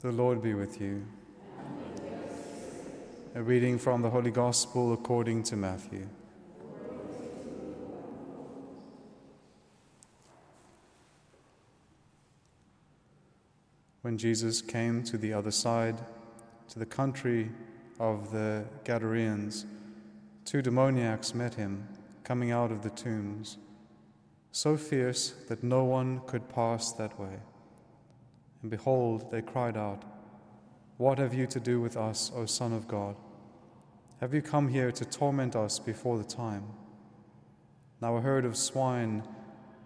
The Lord be with you. A reading from the Holy Gospel according to Matthew. When Jesus came to the other side, to the country of the Gadarenes, two demoniacs met him coming out of the tombs, so fierce that no one could pass that way. And behold, they cried out, What have you to do with us, O Son of God? Have you come here to torment us before the time? Now a herd of swine,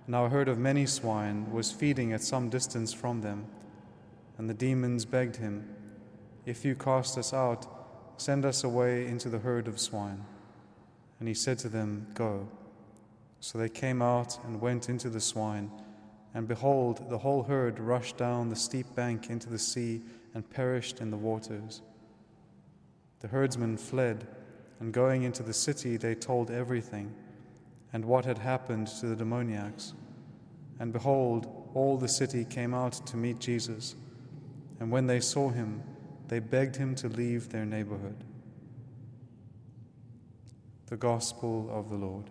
now a herd of many swine, was feeding at some distance from them, and the demons begged him, If you cast us out, send us away into the herd of swine. And he said to them, Go. So they came out and went into the swine. And behold, the whole herd rushed down the steep bank into the sea and perished in the waters. The herdsmen fled, and going into the city, they told everything and what had happened to the demoniacs. And behold, all the city came out to meet Jesus. And when they saw him, they begged him to leave their neighborhood. The Gospel of the Lord.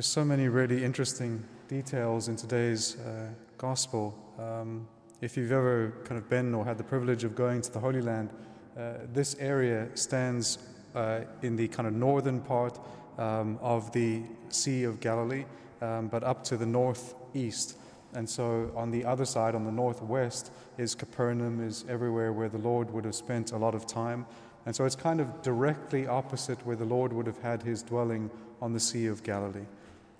There's so many really interesting details in today's uh, gospel. Um, if you've ever kind of been or had the privilege of going to the Holy Land, uh, this area stands uh, in the kind of northern part um, of the Sea of Galilee, um, but up to the northeast. And so on the other side, on the northwest, is Capernaum, is everywhere where the Lord would have spent a lot of time. And so it's kind of directly opposite where the Lord would have had his dwelling on the Sea of Galilee.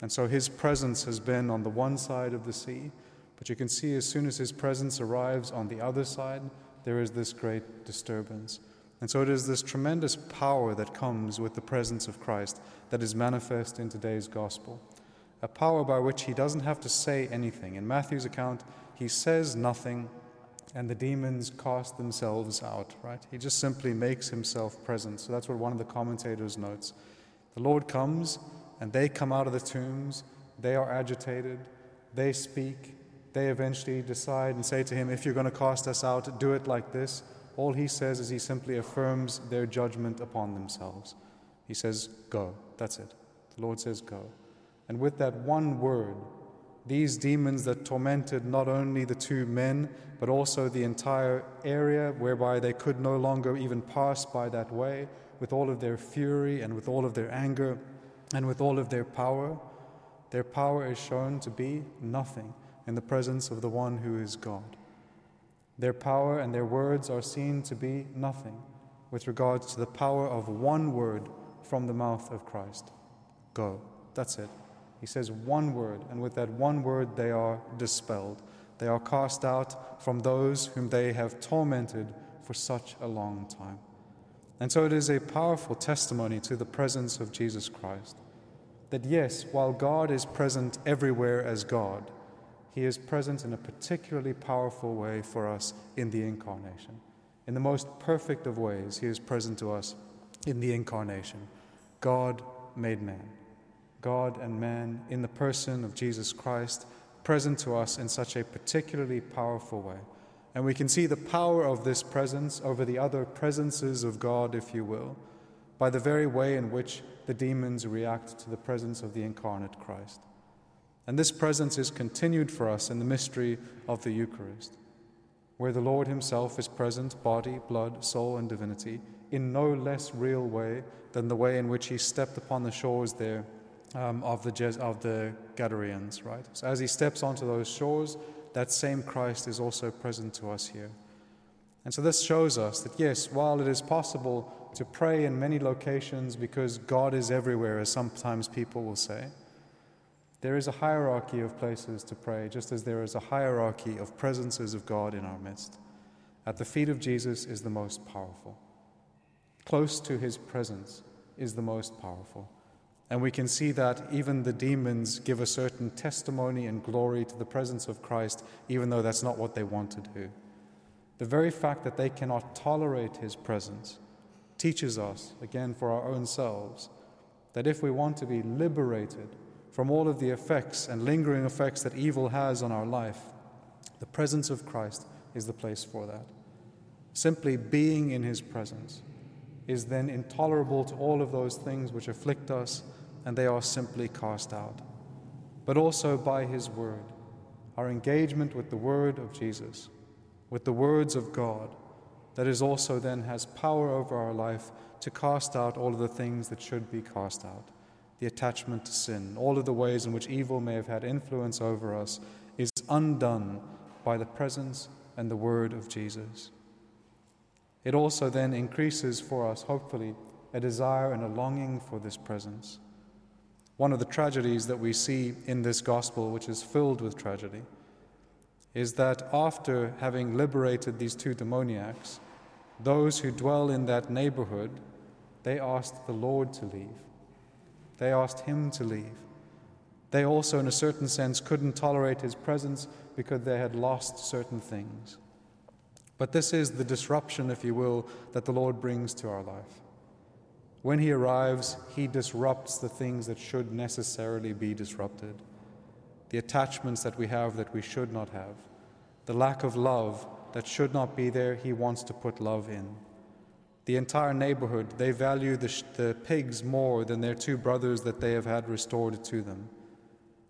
And so his presence has been on the one side of the sea, but you can see as soon as his presence arrives on the other side, there is this great disturbance. And so it is this tremendous power that comes with the presence of Christ that is manifest in today's gospel. A power by which he doesn't have to say anything. In Matthew's account, he says nothing and the demons cast themselves out, right? He just simply makes himself present. So that's what one of the commentators notes. The Lord comes and they come out of the tombs, they are agitated, they speak, they eventually decide and say to him, If you're going to cast us out, do it like this. All he says is he simply affirms their judgment upon themselves. He says, Go. That's it. The Lord says, Go. And with that one word, these demons that tormented not only the two men, but also the entire area whereby they could no longer even pass by that way, with all of their fury and with all of their anger, and with all of their power, their power is shown to be nothing in the presence of the one who is God. Their power and their words are seen to be nothing with regards to the power of one word from the mouth of Christ Go. That's it. He says one word, and with that one word, they are dispelled. They are cast out from those whom they have tormented for such a long time. And so it is a powerful testimony to the presence of Jesus Christ. That yes, while God is present everywhere as God, He is present in a particularly powerful way for us in the incarnation. In the most perfect of ways, He is present to us in the incarnation. God made man. God and man in the person of Jesus Christ, present to us in such a particularly powerful way. And we can see the power of this presence over the other presences of God, if you will, by the very way in which the demons react to the presence of the incarnate Christ. And this presence is continued for us in the mystery of the Eucharist, where the Lord Himself is present, body, blood, soul, and divinity, in no less real way than the way in which He stepped upon the shores there um, of, the, of the Gadarenes, right? So as He steps onto those shores, that same Christ is also present to us here. And so this shows us that, yes, while it is possible to pray in many locations because God is everywhere, as sometimes people will say, there is a hierarchy of places to pray, just as there is a hierarchy of presences of God in our midst. At the feet of Jesus is the most powerful. Close to his presence is the most powerful. And we can see that even the demons give a certain testimony and glory to the presence of Christ, even though that's not what they want to do. The very fact that they cannot tolerate his presence teaches us, again for our own selves, that if we want to be liberated from all of the effects and lingering effects that evil has on our life, the presence of Christ is the place for that. Simply being in His presence is then intolerable to all of those things which afflict us, and they are simply cast out. But also by His Word, our engagement with the Word of Jesus, with the words of God, that is also then has power over our life to cast out all of the things that should be cast out. The attachment to sin, all of the ways in which evil may have had influence over us, is undone by the presence and the word of Jesus. It also then increases for us, hopefully, a desire and a longing for this presence. One of the tragedies that we see in this gospel, which is filled with tragedy, is that after having liberated these two demoniacs, those who dwell in that neighborhood, they asked the Lord to leave. They asked him to leave. They also, in a certain sense, couldn't tolerate his presence because they had lost certain things. But this is the disruption, if you will, that the Lord brings to our life. When he arrives, he disrupts the things that should necessarily be disrupted the attachments that we have that we should not have, the lack of love that should not be there, he wants to put love in. The entire neighborhood, they value the, sh- the pigs more than their two brothers that they have had restored to them.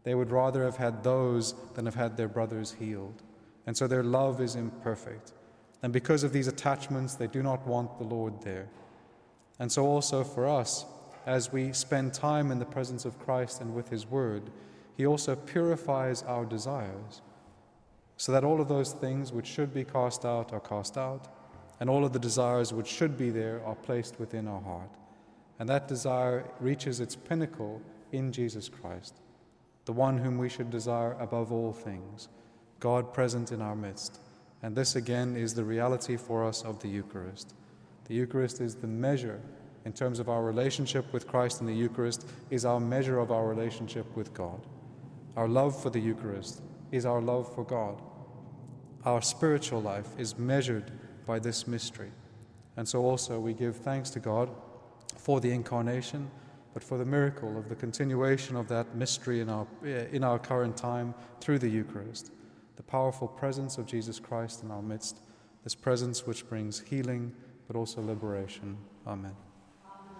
They would rather have had those than have had their brothers healed. And so their love is imperfect. And because of these attachments, they do not want the Lord there. And so, also for us, as we spend time in the presence of Christ and with His Word, He also purifies our desires so that all of those things which should be cast out are cast out, and all of the desires which should be there are placed within our heart. And that desire reaches its pinnacle in Jesus Christ, the one whom we should desire above all things, God present in our midst. And this again is the reality for us of the Eucharist. The Eucharist is the measure in terms of our relationship with Christ and the Eucharist, is our measure of our relationship with God. Our love for the Eucharist is our love for God. Our spiritual life is measured by this mystery. And so also we give thanks to God for the incarnation, but for the miracle of the continuation of that mystery in our, in our current time through the Eucharist, the powerful presence of Jesus Christ in our midst, this presence which brings healing but also liberation. Amen.